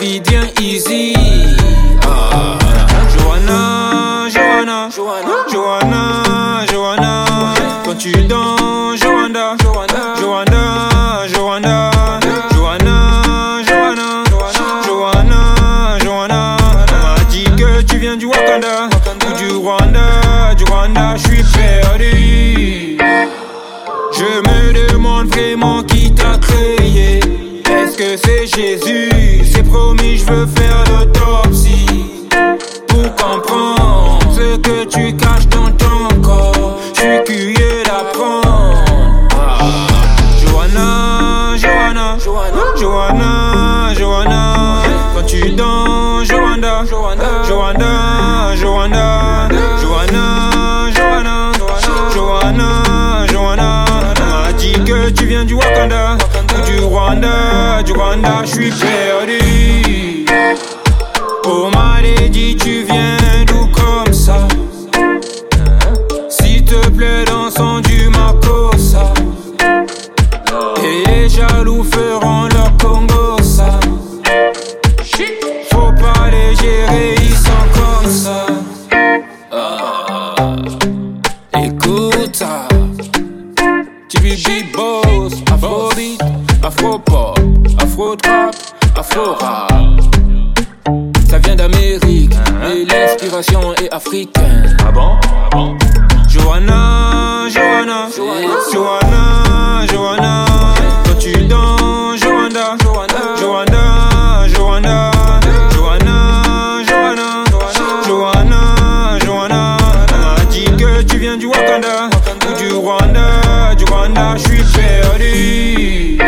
vie bien easy. Ah. Johanna, Johanna, Johanna, Johanna, Johanna. Quand tu danses, Johanna, Johanna, Johanna, Johanna. Johanna, Johanna, Johanna, Johanna. On m'a dit que tu viens du Wakanda, ou du Rwanda, du Rwanda, je suis perdu. Je me demande vraiment qui t'a créé. Est-ce que c'est Jésus? Je veux faire l'autopsie pour comprendre ce que tu caches dans ton corps. Je suis curieux d'apprendre. Johanna, Johanna, Johanna, Johanna. Quand tu danses, Johanna, Johanna, Johanna, Johanna, Johanna, Johanna, Johanna. M'a dit que tu viens du Wakanda du Rwanda, du Rwanda. Je suis perdu. Oh m'a dit tu viens d'où comme ça? S'il te plaît dansons du Makossa. Et les jaloux feront leur Congo ça Faut pas les gérer, ils sont comme ça. Ah. Écoute ça. TBB Boss, Afrobeat, Afropop, Afro-Trap, Afro-Rap. ça vient d'Amérique, uh-huh. mais l'inspiration est africaine. Ah bon? Ah bon? Johanna, Johanna, Johanna, Johanna, quand tu danses, Johanna, Johanna, Johanna, Johanna, Johanna, Johanna, Johanna, m'a dit que tu viens du Wakanda du Rwanda, du Rwanda, je suis perdu.